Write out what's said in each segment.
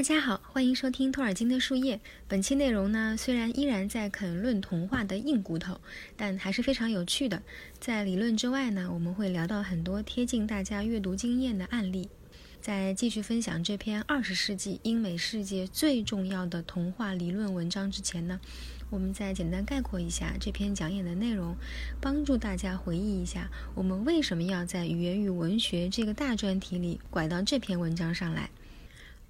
大家好，欢迎收听托尔金的树叶。本期内容呢，虽然依然在啃论童话的硬骨头，但还是非常有趣的。在理论之外呢，我们会聊到很多贴近大家阅读经验的案例。在继续分享这篇二十世纪英美世界最重要的童话理论文章之前呢，我们再简单概括一下这篇讲演的内容，帮助大家回忆一下我们为什么要在语言与文学这个大专题里拐到这篇文章上来。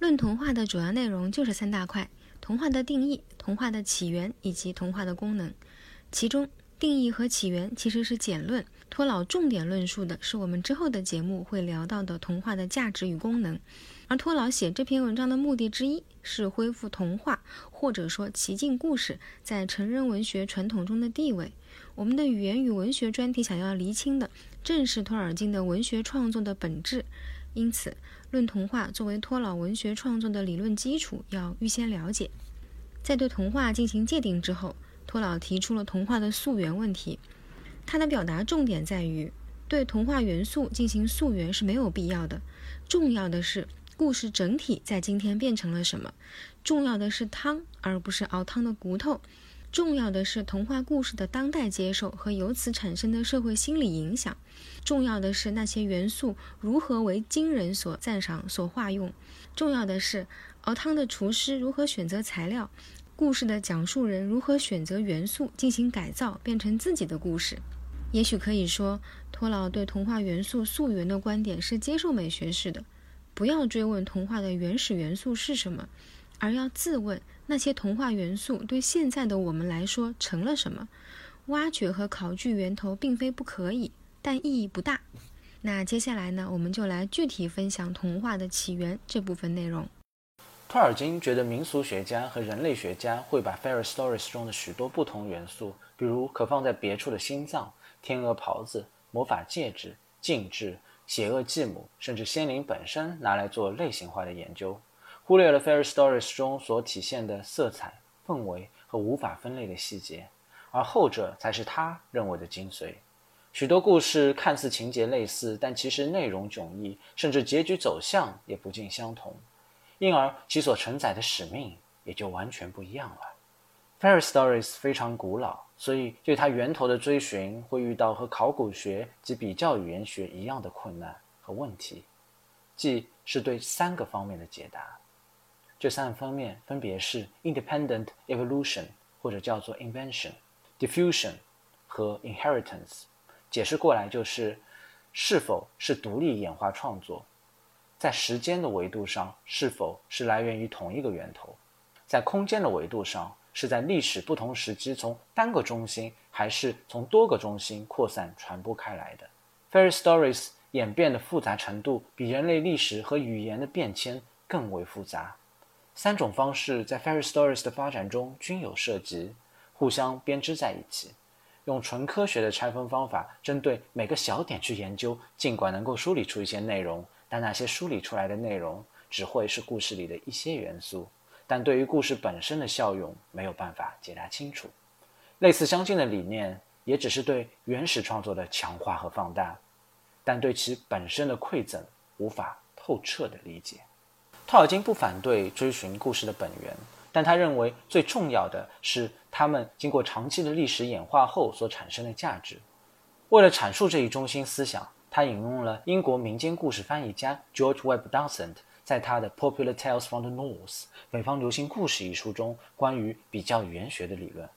论童话的主要内容就是三大块：童话的定义、童话的起源以及童话的功能。其中，定义和起源其实是简论，托老重点论述的是我们之后的节目会聊到的童话的价值与功能。而托老写这篇文章的目的之一是恢复童话或者说奇境故事在成人文学传统中的地位。我们的语言与文学专题想要厘清的正是托尔金的文学创作的本质。因此，论童话作为托老文学创作的理论基础，要预先了解。在对童话进行界定之后，托老提出了童话的溯源问题。他的表达重点在于，对童话元素进行溯源是没有必要的。重要的是，故事整体在今天变成了什么？重要的是汤，而不是熬汤的骨头。重要的是童话故事的当代接受和由此产生的社会心理影响。重要的是那些元素如何为今人所赞赏、所化用。重要的是熬汤的厨师如何选择材料，故事的讲述人如何选择元素进行改造，变成自己的故事。也许可以说，托老对童话元素溯源的观点是接受美学式的，不要追问童话的原始元素是什么，而要自问。那些童话元素对现在的我们来说成了什么？挖掘和考据源头并非不可以，但意义不大。那接下来呢，我们就来具体分享童话的起源这部分内容。托尔金觉得民俗学家和人类学家会把 fairy stories 中的许多不同元素，比如可放在别处的心脏、天鹅袍子、魔法戒指、禁制、邪恶继母，甚至仙灵本身，拿来做类型化的研究。忽略了《Fairy Stories》中所体现的色彩、氛围和无法分类的细节，而后者才是他认为的精髓。许多故事看似情节类似，但其实内容迥异，甚至结局走向也不尽相同，因而其所承载的使命也就完全不一样了。《Fairy Stories》非常古老，所以对它源头的追寻会遇到和考古学及比较语言学一样的困难和问题，即是对三个方面的解答。这三个方面分别是 independent evolution，或者叫做 invention，diffusion 和 inheritance。解释过来就是：是否是独立演化创作，在时间的维度上是否是来源于同一个源头，在空间的维度上是在历史不同时期从单个中心还是从多个中心扩散传播开来的。Fairy stories 演变的复杂程度比人类历史和语言的变迁更为复杂。三种方式在 Fairy Stories 的发展中均有涉及，互相编织在一起。用纯科学的拆分方法，针对每个小点去研究，尽管能够梳理出一些内容，但那些梳理出来的内容只会是故事里的一些元素，但对于故事本身的效用没有办法解答清楚。类似相近的理念，也只是对原始创作的强化和放大，但对其本身的馈赠无法透彻的理解。托尔金不反对追寻故事的本源，但他认为最重要的是他们经过长期的历史演化后所产生的价值。为了阐述这一中心思想，他引用了英国民间故事翻译家 George Webb Dowson 在他的《Popular Tales from the North：北方流行故事》一书中关于比较语言学的理论。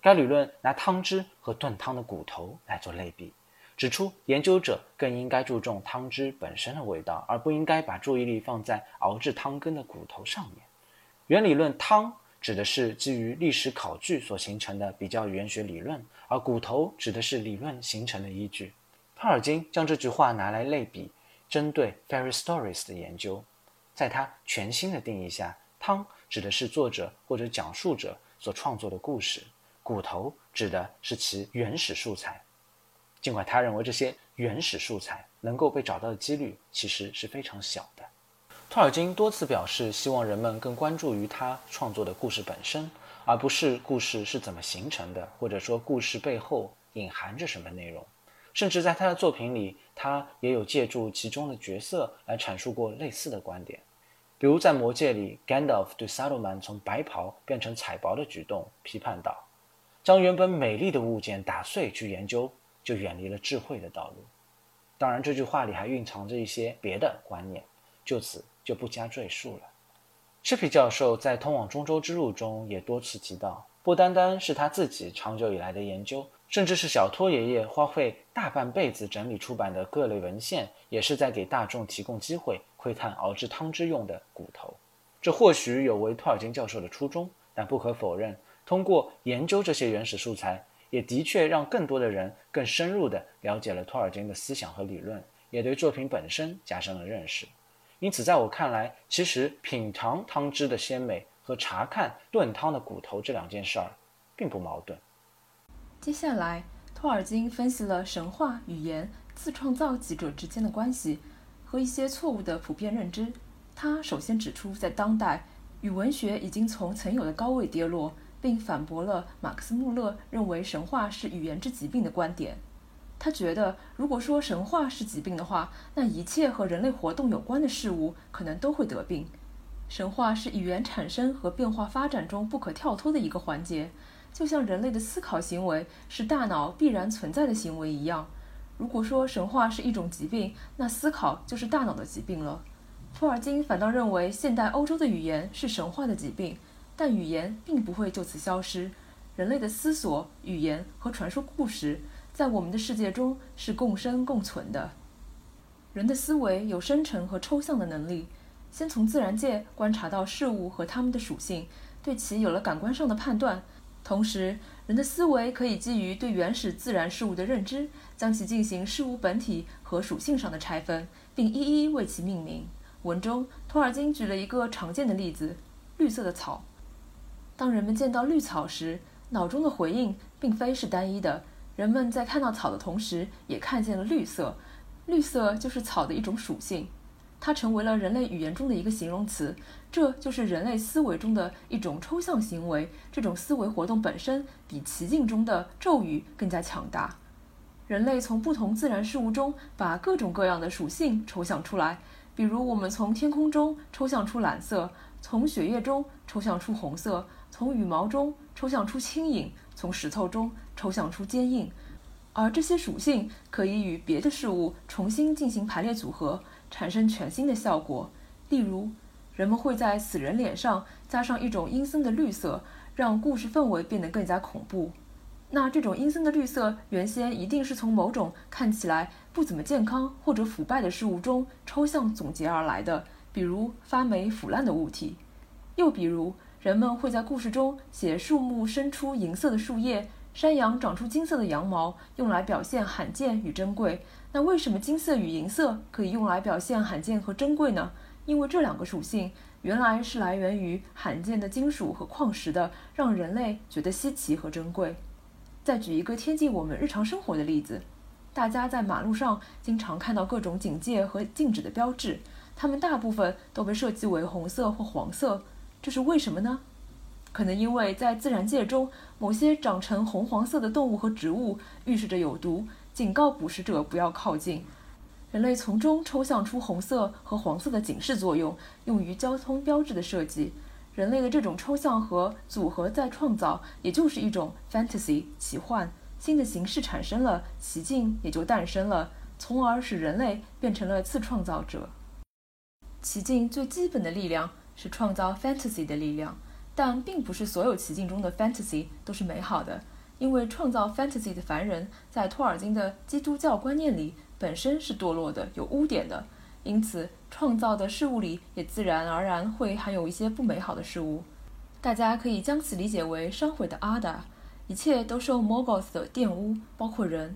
该理论拿汤汁和炖汤的骨头来做类比。指出，研究者更应该注重汤汁本身的味道，而不应该把注意力放在熬制汤羹的骨头上面。原理论汤指的是基于历史考据所形成的比较语言学理论，而骨头指的是理论形成的依据。帕尔金将这句话拿来类比，针对 fairy stories 的研究，在他全新的定义下，汤指的是作者或者讲述者所创作的故事，骨头指的是其原始素材。尽管他认为这些原始素材能够被找到的几率其实是非常小的，托尔金多次表示希望人们更关注于他创作的故事本身，而不是故事是怎么形成的，或者说故事背后隐含着什么内容。甚至在他的作品里，他也有借助其中的角色来阐述过类似的观点。比如在《魔戒》里，Gandalf 对萨鲁曼从白袍变成彩袍的举动批判道：“将原本美丽的物件打碎去研究，就远离了智慧的道路。”当然，这句话里还蕴藏着一些别的观念，就此就不加赘述了。赤皮教授在《通往中州之路》中也多次提到，不单单是他自己长久以来的研究。甚至是小托爷爷花费大半辈子整理出版的各类文献，也是在给大众提供机会窥探熬制汤汁用的骨头。这或许有违托尔金教授的初衷，但不可否认，通过研究这些原始素材，也的确让更多的人更深入地了解了托尔金的思想和理论，也对作品本身加深了认识。因此，在我看来，其实品尝汤汁的鲜美和查看炖汤的骨头这两件事儿，并不矛盾。接下来，托尔金分析了神话、语言、自创造几者之间的关系和一些错误的普遍认知。他首先指出，在当代，语文学已经从曾有的高位跌落，并反驳了马克思穆勒认为神话是语言之疾病的观点。他觉得，如果说神话是疾病的话，那一切和人类活动有关的事物可能都会得病。神话是语言产生和变化发展中不可跳脱的一个环节。就像人类的思考行为是大脑必然存在的行为一样，如果说神话是一种疾病，那思考就是大脑的疾病了。托尔金反倒认为现代欧洲的语言是神话的疾病，但语言并不会就此消失。人类的思索、语言和传说故事，在我们的世界中是共生共存的。人的思维有生成和抽象的能力，先从自然界观察到事物和它们的属性，对其有了感官上的判断。同时，人的思维可以基于对原始自然事物的认知，将其进行事物本体和属性上的拆分，并一一为其命名。文中，托尔金举了一个常见的例子：绿色的草。当人们见到绿草时，脑中的回应并非是单一的。人们在看到草的同时，也看见了绿色。绿色就是草的一种属性。它成为了人类语言中的一个形容词，这就是人类思维中的一种抽象行为。这种思维活动本身比奇境中的咒语更加强大。人类从不同自然事物中把各种各样的属性抽象出来，比如我们从天空中抽象出蓝色，从血液中抽象出红色，从羽毛中抽象出轻盈，从石头中抽象出坚硬。而这些属性可以与别的事物重新进行排列组合。产生全新的效果，例如，人们会在死人脸上加上一种阴森的绿色，让故事氛围变得更加恐怖。那这种阴森的绿色原先一定是从某种看起来不怎么健康或者腐败的事物中抽象总结而来的，比如发霉腐烂的物体。又比如，人们会在故事中写树木生出银色的树叶，山羊长出金色的羊毛，用来表现罕见与珍贵。那为什么金色与银色可以用来表现罕见和珍贵呢？因为这两个属性原来是来源于罕见的金属和矿石的，让人类觉得稀奇和珍贵。再举一个贴近我们日常生活的例子，大家在马路上经常看到各种警戒和禁止的标志，它们大部分都被设计为红色或黄色，这是为什么呢？可能因为在自然界中，某些长成红黄色的动物和植物预示着有毒。警告捕食者不要靠近，人类从中抽象出红色和黄色的警示作用，用于交通标志的设计。人类的这种抽象和组合再创造，也就是一种 fantasy 奇幻。新的形式产生了，奇境也就诞生了，从而使人类变成了次创造者。奇境最基本的力量是创造 fantasy 的力量，但并不是所有奇境中的 fantasy 都是美好的。因为创造 fantasy 的凡人，在托尔金的基督教观念里本身是堕落的、有污点的，因此创造的事物里也自然而然会含有一些不美好的事物。大家可以将此理解为商毁的阿达，一切都受 Morgoth 的玷污，包括人。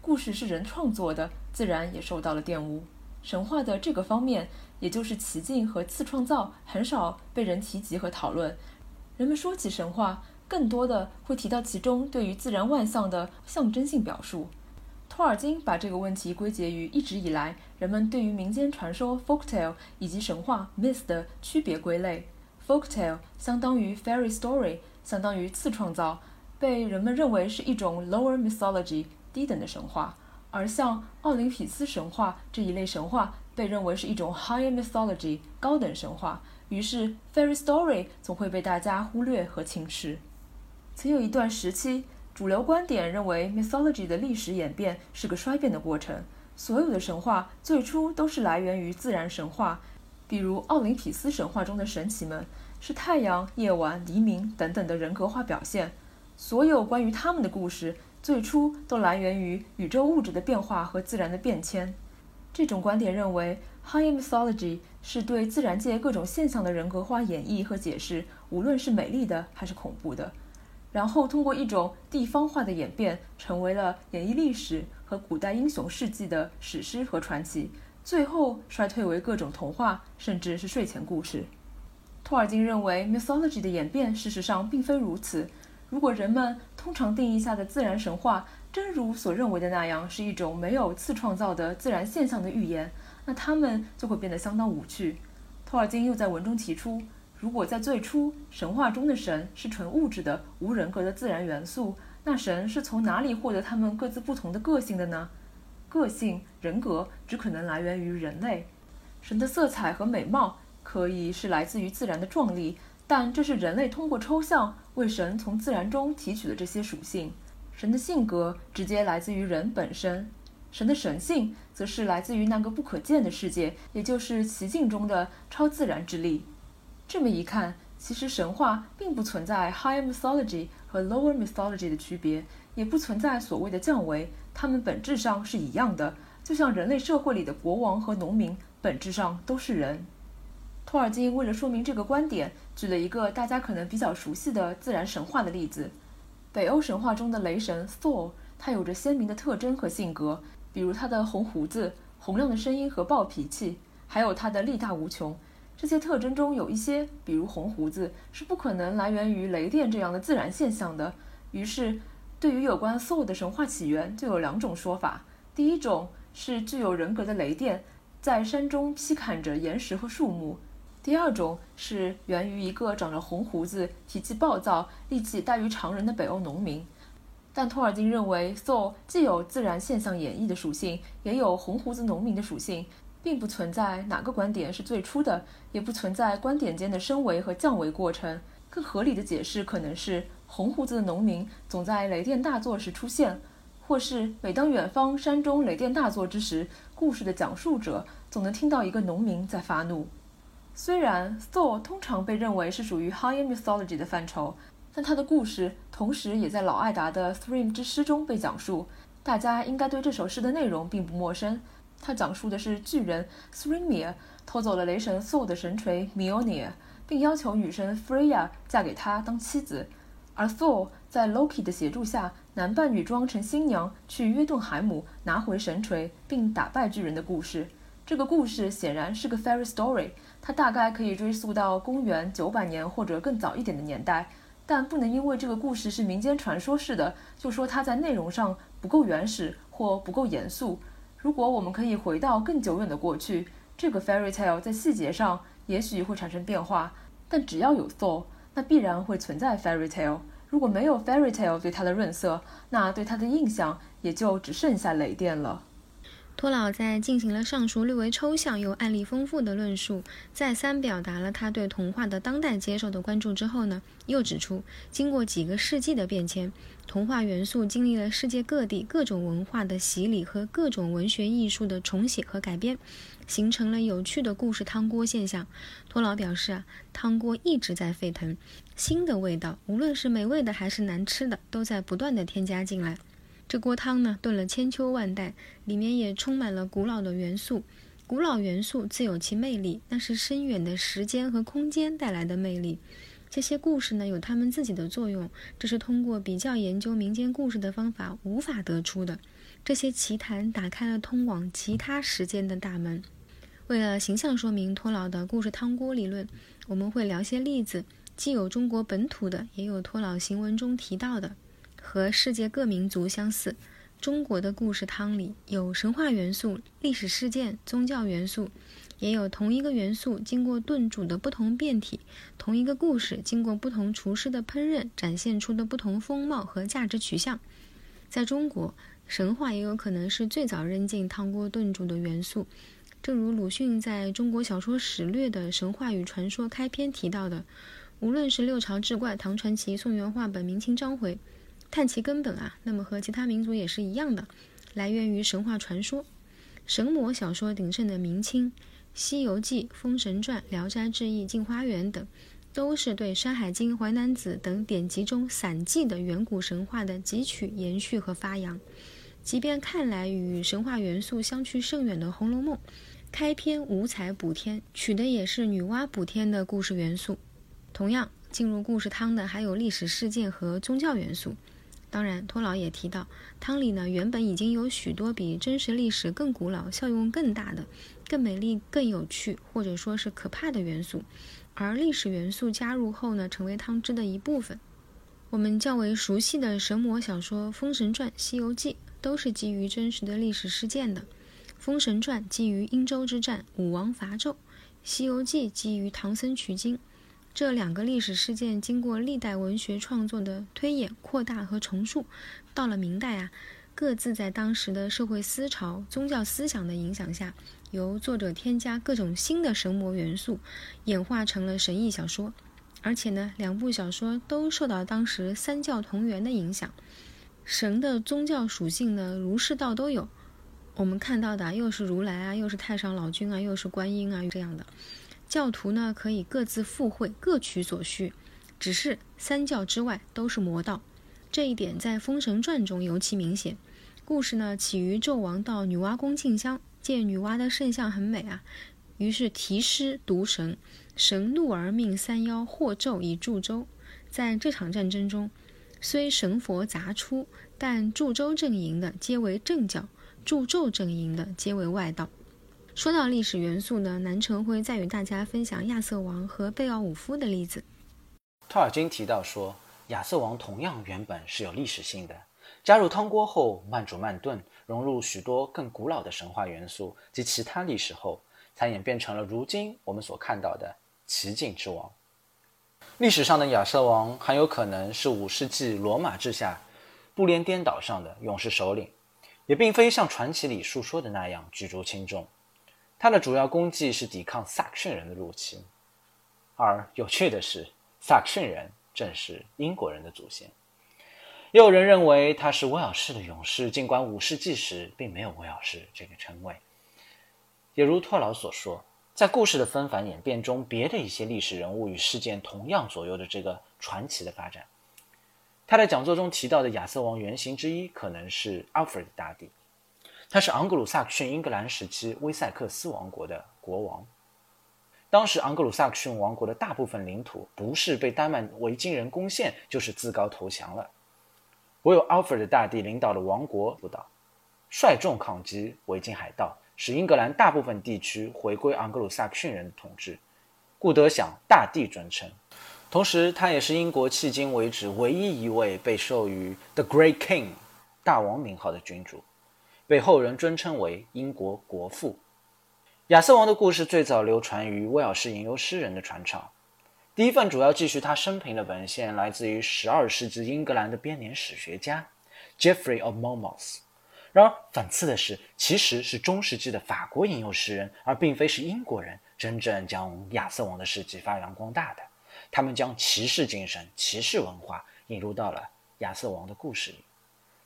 故事是人创作的，自然也受到了玷污。神话的这个方面，也就是奇境和次创造，很少被人提及和讨论。人们说起神话。更多的会提到其中对于自然万象的象征性表述。托尔金把这个问题归结于一直以来人们对于民间传说 （folktale） 以及神话 （myth） 的区别归类。folktale 相当于 fairy story，相当于次创造，被人们认为是一种 lower mythology 低等的神话。而像奥林匹斯神话这一类神话，被认为是一种 higher mythology 高等神话，于是 fairy story 总会被大家忽略和轻视。曾有一段时期，主流观点认为 mythology 的历史演变是个衰变的过程，所有的神话最初都是来源于自然神话，比如奥林匹斯神话中的神奇们是太阳、夜晚、黎明等等的人格化表现，所有关于他们的故事。最初都来源于宇宙物质的变化和自然的变迁。这种观点认为，High Mythology 是对自然界各种现象的人格化演绎和解释，无论是美丽的还是恐怖的。然后通过一种地方化的演变，成为了演绎历史和古代英雄事迹的史诗和传奇。最后衰退为各种童话，甚至是睡前故事。托尔金认为，Mythology 的演变事实上并非如此。如果人们通常定义下的自然神话真如所认为的那样是一种没有次创造的自然现象的预言，那他们就会变得相当无趣。托尔金又在文中提出，如果在最初神话中的神是纯物质的、无人格的自然元素，那神是从哪里获得他们各自不同的个性的呢？个性、人格只可能来源于人类。神的色彩和美貌可以是来自于自然的壮丽。但这是人类通过抽象为神从自然中提取的这些属性。神的性格直接来自于人本身，神的神性则是来自于那个不可见的世界，也就是奇境中的超自然之力。这么一看，其实神话并不存在 high mythology 和 lower mythology 的区别，也不存在所谓的降维，它们本质上是一样的。就像人类社会里的国王和农民，本质上都是人。托尔金为了说明这个观点，举了一个大家可能比较熟悉的自然神话的例子：北欧神话中的雷神 Thor，他有着鲜明的特征和性格，比如他的红胡子、洪亮的声音和暴脾气，还有他的力大无穷。这些特征中有一些，比如红胡子，是不可能来源于雷电这样的自然现象的。于是，对于有关 Thor 的神话起源，就有两种说法：第一种是具有人格的雷电在山中劈砍着岩石和树木。第二种是源于一个长着红胡子、脾气暴躁、力气大于常人的北欧农民，但托尔金认为，Thor 既有自然现象演绎的属性，也有红胡子农民的属性，并不存在哪个观点是最初的，也不存在观点间的升维和降维过程。更合理的解释可能是，红胡子的农民总在雷电大作时出现，或是每当远方山中雷电大作之时，故事的讲述者总能听到一个农民在发怒。虽然 Thor 通常被认为是属于 Higher Mythology 的范畴，但他的故事同时也在老艾达的 Thrym 之诗中被讲述。大家应该对这首诗的内容并不陌生。它讲述的是巨人 Thrymir 偷走了雷神 Thor 的神锤 Mjolnir，并要求女神 Freya 嫁给他当妻子。而 Thor 在 Loki 的协助下，男扮女装成新娘，去约顿海姆拿回神锤，并打败巨人的故事。这个故事显然是个 fairy story，它大概可以追溯到公元九百年或者更早一点的年代，但不能因为这个故事是民间传说式的，就说它在内容上不够原始或不够严肃。如果我们可以回到更久远的过去，这个 fairy tale 在细节上也许会产生变化，但只要有 Thor，那必然会存在 fairy tale。如果没有 fairy tale 对它的润色，那对它的印象也就只剩下雷电了。托老在进行了上述略为抽象又案例丰富的论述，再三表达了他对童话的当代接受的关注之后呢，又指出，经过几个世纪的变迁，童话元素经历了世界各地各种文化的洗礼和各种文学艺术的重写和改编，形成了有趣的故事汤锅现象。托老表示啊，汤锅一直在沸腾，新的味道，无论是美味的还是难吃的，都在不断的添加进来。这锅汤呢，炖了千秋万代，里面也充满了古老的元素。古老元素自有其魅力，那是深远的时间和空间带来的魅力。这些故事呢，有他们自己的作用，这是通过比较研究民间故事的方法无法得出的。这些奇谈打开了通往其他时间的大门。为了形象说明托老的故事汤锅理论，我们会聊些例子，既有中国本土的，也有托老行文中提到的。和世界各民族相似，中国的故事汤里有神话元素、历史事件、宗教元素，也有同一个元素经过炖煮的不同变体，同一个故事经过不同厨师的烹饪展现出的不同风貌和价值取向。在中国，神话也有可能是最早扔进汤锅炖煮的元素，正如鲁迅在中国小说史略的神话与传说开篇提到的，无论是六朝志怪、唐传奇、宋元话本、明清章回，探其根本啊，那么和其他民族也是一样的，来源于神话传说。神魔小说鼎盛的明清，《西游记》《封神传》《聊斋志异》《镜花缘》等，都是对《山海经》《淮南子》等典籍中散记的远古神话的汲取、延续和发扬。即便看来与神话元素相去甚远的《红楼梦》，开篇五彩补天，取的也是女娲补天的故事元素。同样进入故事汤的还有历史事件和宗教元素。当然，托老也提到，汤里呢原本已经有许多比真实历史更古老、效用更大的、更美丽、更有趣，或者说是可怕的元素，而历史元素加入后呢，成为汤汁的一部分。我们较为熟悉的神魔小说《封神传》《西游记》都是基于真实的历史事件的，《封神传》基于殷周之战，武王伐纣，《西游记》基于唐僧取经。这两个历史事件经过历代文学创作的推演、扩大和重塑，到了明代啊，各自在当时的社会思潮、宗教思想的影响下，由作者添加各种新的神魔元素，演化成了神异小说。而且呢，两部小说都受到当时三教同源的影响，神的宗教属性呢，儒释道都有。我们看到的又是如来啊，又是太上老君啊，又是观音啊，这样的。教徒呢可以各自附会，各取所需，只是三教之外都是魔道，这一点在《封神传》中尤其明显。故事呢起于纣王到女娲宫进香，见女娲的圣像很美啊，于是题诗读神，神怒而命三妖获纣以助周。在这场战争中，虽神佛杂出，但助周阵营的皆为正教，助纣阵营的皆为外道。说到历史元素呢，南城会再与大家分享亚瑟王和贝奥武夫的例子。托尔金提到说，亚瑟王同样原本是有历史性的，加入汤锅后慢煮慢炖，融入许多更古老的神话元素及其他历史后，才演变成了如今我们所看到的奇境之王。历史上的亚瑟王很有可能是五世纪罗马治下不列颠岛上的勇士首领，也并非像传奇里述说的那样举足轻重。他的主要功绩是抵抗萨克逊人的入侵，而有趣的是，萨克逊人正是英国人的祖先。也有人认为他是威尔士的勇士，尽管五世纪时并没有威尔士这个称谓。也如托劳所说，在故事的纷繁演变中，别的一些历史人物与事件同样左右着这个传奇的发展。他在讲座中提到的亚瑟王原型之一，可能是 Alfred 大帝。他是昂格鲁萨克逊英格兰时期威塞克斯王国的国王。当时昂格鲁萨克逊王国的大部分领土不是被丹麦维京人攻陷，就是自高投降了。唯有 Alfred 大帝领导的王国不倒，率众抗击维京海盗，使英格兰大部分地区回归昂格鲁萨克逊人统治，故得享大帝尊称。同时，他也是英国迄今为止唯一一位被授予 The Great King 大王名号的君主。被后人尊称为英国国父。亚瑟王的故事最早流传于威尔士吟游诗人的传唱。第一份主要记叙他生平的文献来自于12世纪英格兰的编年史学家 Geoffrey of Monmouth。然而，讽刺的是，其实是中世纪的法国吟游诗人，而并非是英国人真正将亚瑟王的事迹发扬光大的。他们将骑士精神、骑士文化引入到了亚瑟王的故事里。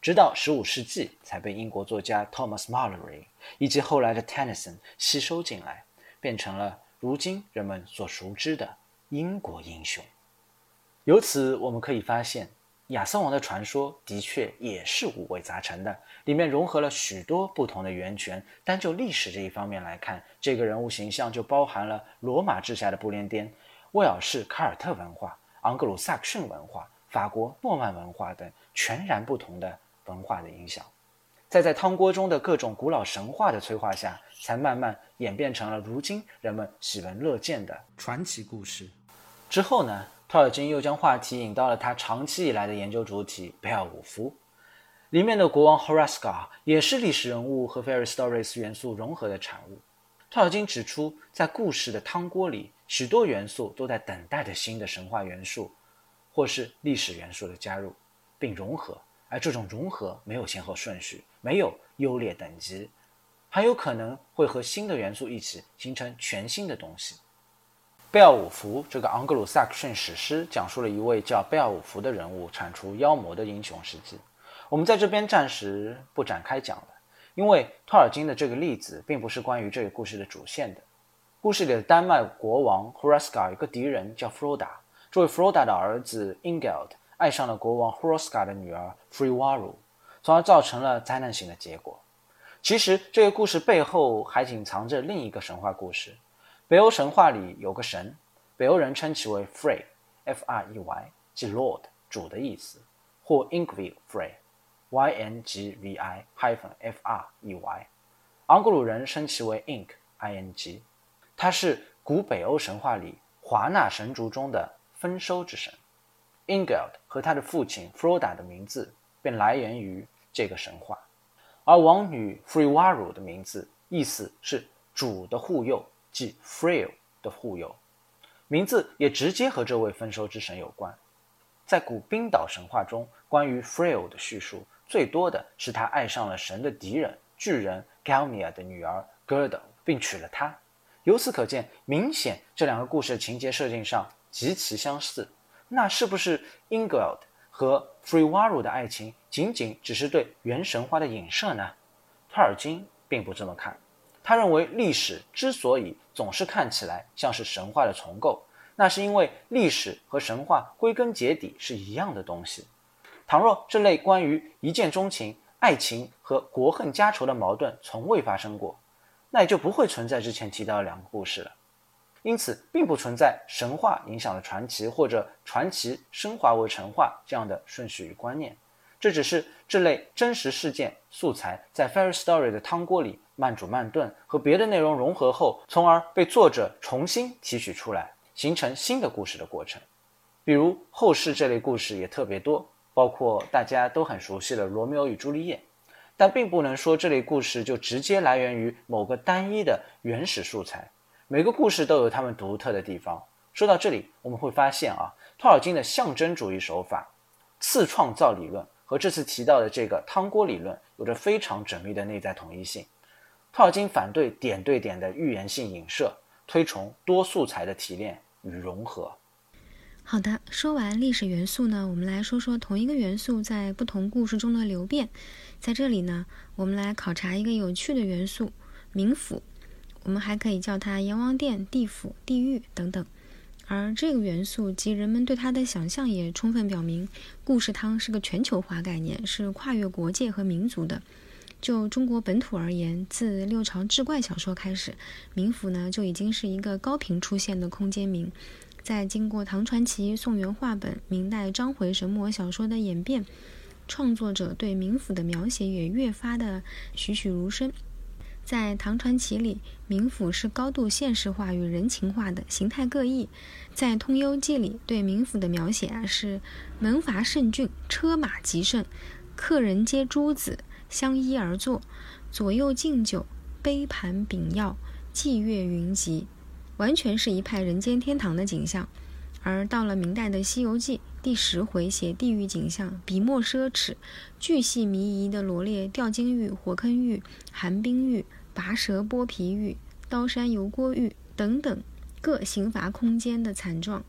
直到15世纪才被英国作家 Thomas Malory 以及后来的 Tennyson 吸收进来，变成了如今人们所熟知的英国英雄。由此我们可以发现，亚瑟王的传说的确也是五味杂陈的，里面融合了许多不同的源泉。单就历史这一方面来看，这个人物形象就包含了罗马治下的不列颠、威尔士凯尔特文化、昂格鲁萨克逊文化、法国诺曼文化等全然不同的。文化的影响，在在汤锅中的各种古老神话的催化下，才慢慢演变成了如今人们喜闻乐见的传奇故事。之后呢，托尔金又将话题引到了他长期以来的研究主体贝尔伍夫，里面的国王 Horasgar 也是历史人物和 Fairy Stories 元素融合的产物。托尔金指出，在故事的汤锅里，许多元素都在等待着新的神话元素或是历史元素的加入并融合。而这种融合没有先后顺序，没有优劣等级，很有可能会和新的元素一起形成全新的东西。贝奥武夫这个昂格鲁萨克逊史诗讲述了一位叫贝奥武夫的人物铲除妖魔的英雄事迹。我们在这边暂时不展开讲了，因为托尔金的这个例子并不是关于这个故事的主线的。故事里的丹麦国王 Hroska 有个敌人叫 Froda，这位 Froda 的儿子 Ingeld 爱上了国王 Hroska 的女儿 Freewaru，从而造成了灾难性的结果。其实这个故事背后还隐藏着另一个神话故事。北欧神话里有个神，北欧人称其为 Frey，F-R-E-Y，即 Lord 主的意思，或 Ingvi Frey，Y-N-G-V-I- hyphen F-R-E-Y 昂格鲁人称其为 Ink，I-N-G。他是古北欧神话里华纳神族中的丰收之神。Ingeld 和他的父亲 Froda 的名字便来源于这个神话，而王女 Friwaru 的名字意思是主的护佑。即 Frey 的护佑，名字也直接和这位丰收之神有关。在古冰岛神话中，关于 Frey 的叙述最多的是他爱上了神的敌人巨人 Galmia 的女儿 Gerda，并娶了她。由此可见，明显这两个故事情节设定上极其相似。那是不是 Ingeld 和 f r e w a r u 的爱情仅仅只是对原神话的影射呢？托尔金并不这么看。他认为历史之所以总是看起来像是神话的重构，那是因为历史和神话归根结底是一样的东西。倘若这类关于一见钟情、爱情和国恨家仇的矛盾从未发生过，那也就不会存在之前提到的两个故事了。因此，并不存在神话影响了传奇或者传奇升华为神话这样的顺序与观念。这只是这类真实事件素材在 fairy story 的汤锅里慢煮慢炖，和别的内容融合后，从而被作者重新提取出来，形成新的故事的过程。比如后世这类故事也特别多，包括大家都很熟悉的《罗密欧与朱丽叶》，但并不能说这类故事就直接来源于某个单一的原始素材。每个故事都有他们独特的地方。说到这里，我们会发现啊，托尔金的象征主义手法、次创造理论。和这次提到的这个汤锅理论有着非常缜密的内在统一性。托尔金反对点对点的预言性影射，推崇多素材的提炼与融合。好的，说完历史元素呢，我们来说说同一个元素在不同故事中的流变。在这里呢，我们来考察一个有趣的元素——冥府。我们还可以叫它阎王殿、地府、地狱等等。而这个元素及人们对它的想象也充分表明，故事汤是个全球化概念，是跨越国界和民族的。就中国本土而言，自六朝志怪小说开始，冥府呢就已经是一个高频出现的空间名。在经过唐传奇、宋元话本、明代章回神魔小说的演变，创作者对冥府的描写也越发的栩栩如生。在唐传奇里，冥府是高度现实化与人情化的，形态各异。在通幽记里，对冥府的描写啊是门阀甚峻，车马极盛，客人皆诸子，相依而坐，左右敬酒，杯盘秉药，霁月云集，完全是一派人间天堂的景象。而到了明代的《西游记》第十回写地狱景象，笔墨奢侈，巨细靡遗的罗列吊金玉、火坑玉、寒冰玉。拔舌剥皮玉、刀山油锅玉等等各刑罚空间的惨状，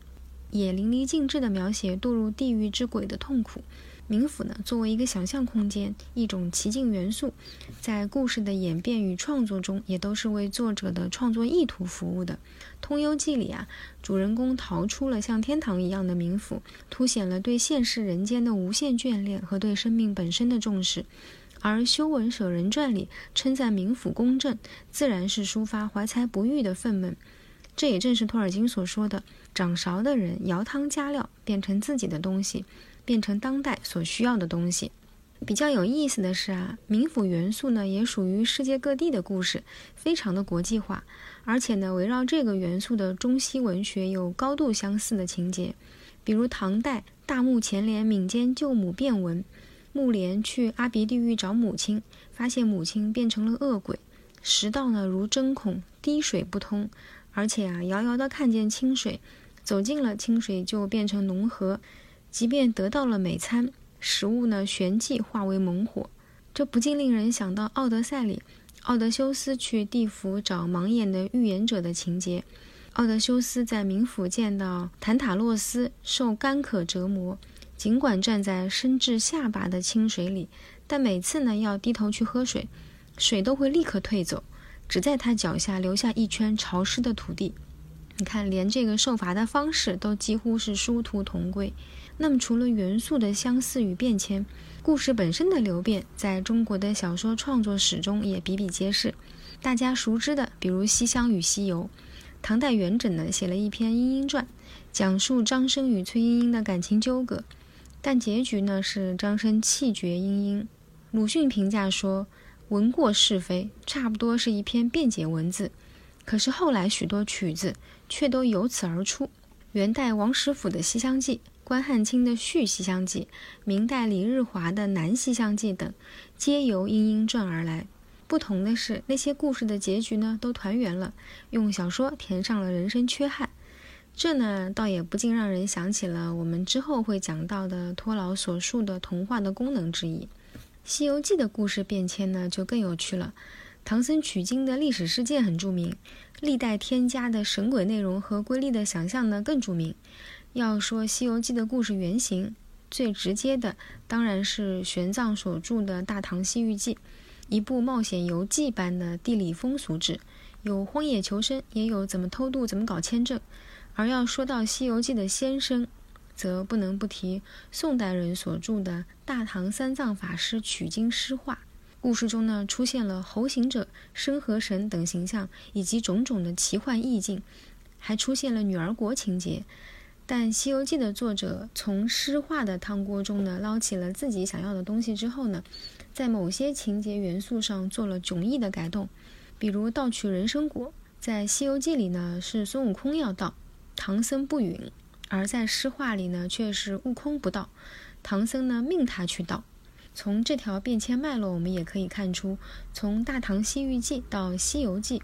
也淋漓尽致地描写堕入地狱之鬼的痛苦。冥府呢，作为一个想象空间，一种奇境元素，在故事的演变与创作中，也都是为作者的创作意图服务的。《通幽记》里啊，主人公逃出了像天堂一样的冥府，凸显了对现世人间的无限眷恋和对生命本身的重视。而《修文舍人传》里称赞冥府公正，自然是抒发怀才不遇的愤懑。这也正是托尔金所说的“掌勺的人舀汤加料，变成自己的东西，变成当代所需要的东西”。比较有意思的是啊，冥府元素呢也属于世界各地的故事，非常的国际化。而且呢，围绕这个元素的中西文学有高度相似的情节，比如唐代大木前联闽间救母变文。木莲去阿鼻地狱找母亲，发现母亲变成了恶鬼，食道呢如针孔，滴水不通，而且啊遥遥的看见清水，走近了清水就变成浓河，即便得到了美餐，食物呢旋即化为猛火，这不禁令人想到《奥德赛》里奥德修斯去地府找盲眼的预言者的情节。奥德修斯在冥府见到坦塔洛斯受干渴折磨，尽管站在深至下巴的清水里，但每次呢要低头去喝水，水都会立刻退走，只在他脚下留下一圈潮湿的土地。你看，连这个受罚的方式都几乎是殊途同归。那么，除了元素的相似与变迁，故事本身的流变，在中国的小说创作史中也比比皆是。大家熟知的，比如《西厢与西游》，唐代元稹呢写了一篇《莺莺传》，讲述张生与崔莺莺的感情纠葛，但结局呢是张生气绝莺莺。鲁迅评价说：“文过是非，差不多是一篇辩解文字。”可是后来许多曲子却都由此而出。元代王实甫的《西厢记》，关汉卿的《续西厢记》，明代李日华的《南西厢记》等，皆由《莺莺传》而来。不同的是，那些故事的结局呢，都团圆了，用小说填上了人生缺憾。这呢，倒也不禁让人想起了我们之后会讲到的托老所述的童话的功能之一。《西游记》的故事变迁呢，就更有趣了。唐僧取经的历史事件很著名，历代添加的神鬼内容和瑰丽的想象呢更著名。要说《西游记》的故事原型，最直接的当然是玄奘所著的《大唐西域记》，一部冒险游记般的地理风俗志，有荒野求生，也有怎么偷渡、怎么搞签证。而要说到《西游记》的先声，则不能不提宋代人所著的《大唐三藏法师取经诗话》。故事中呢，出现了猴行者、生河神等形象，以及种种的奇幻意境，还出现了女儿国情节。但《西游记》的作者从诗画的汤锅中呢，捞起了自己想要的东西之后呢，在某些情节元素上做了迥异的改动。比如盗取人参果，在《西游记》里呢是孙悟空要盗，唐僧不允；而在诗画里呢却是悟空不盗，唐僧呢命他去盗。从这条变迁脉络，我们也可以看出，从《大唐西域记》到《西游记》，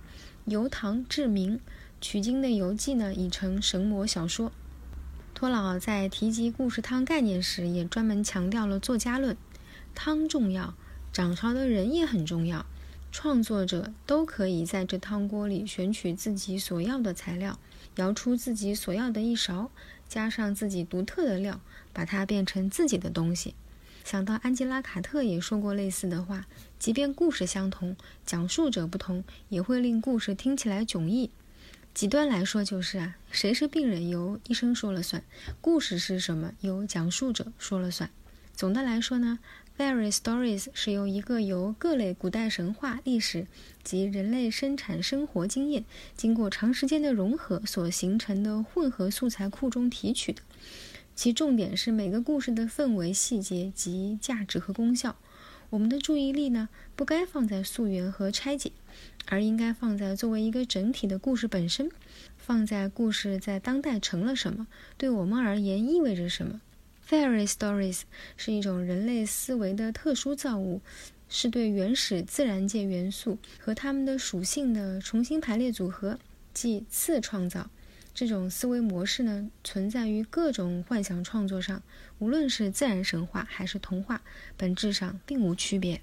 由唐至明，取经的游记呢已成神魔小说。托老在提及故事汤概念时，也专门强调了作家论：汤重要，掌勺的人也很重要，创作者都可以在这汤锅里选取自己所要的材料，舀出自己所要的一勺，加上自己独特的料，把它变成自己的东西。想到安吉拉·卡特也说过类似的话：，即便故事相同，讲述者不同，也会令故事听起来迥异。极端来说就是啊，谁是病人由医生说了算，故事是什么由讲述者说了算。总的来说呢，Fairy Stories 是由一个由各类古代神话、历史及人类生产生活经验经过长时间的融合所形成的混合素材库中提取的。其重点是每个故事的氛围、细节及价值和功效。我们的注意力呢，不该放在溯源和拆解，而应该放在作为一个整体的故事本身，放在故事在当代成了什么，对我们而言意味着什么。Fairy stories 是一种人类思维的特殊造物，是对原始自然界元素和它们的属性的重新排列组合，即次创造。这种思维模式呢，存在于各种幻想创作上，无论是自然神话还是童话，本质上并无区别。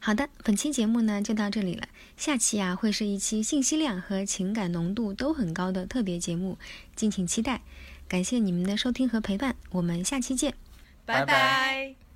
好的，本期节目呢就到这里了，下期啊会是一期信息量和情感浓度都很高的特别节目，敬请期待。感谢你们的收听和陪伴，我们下期见，拜拜。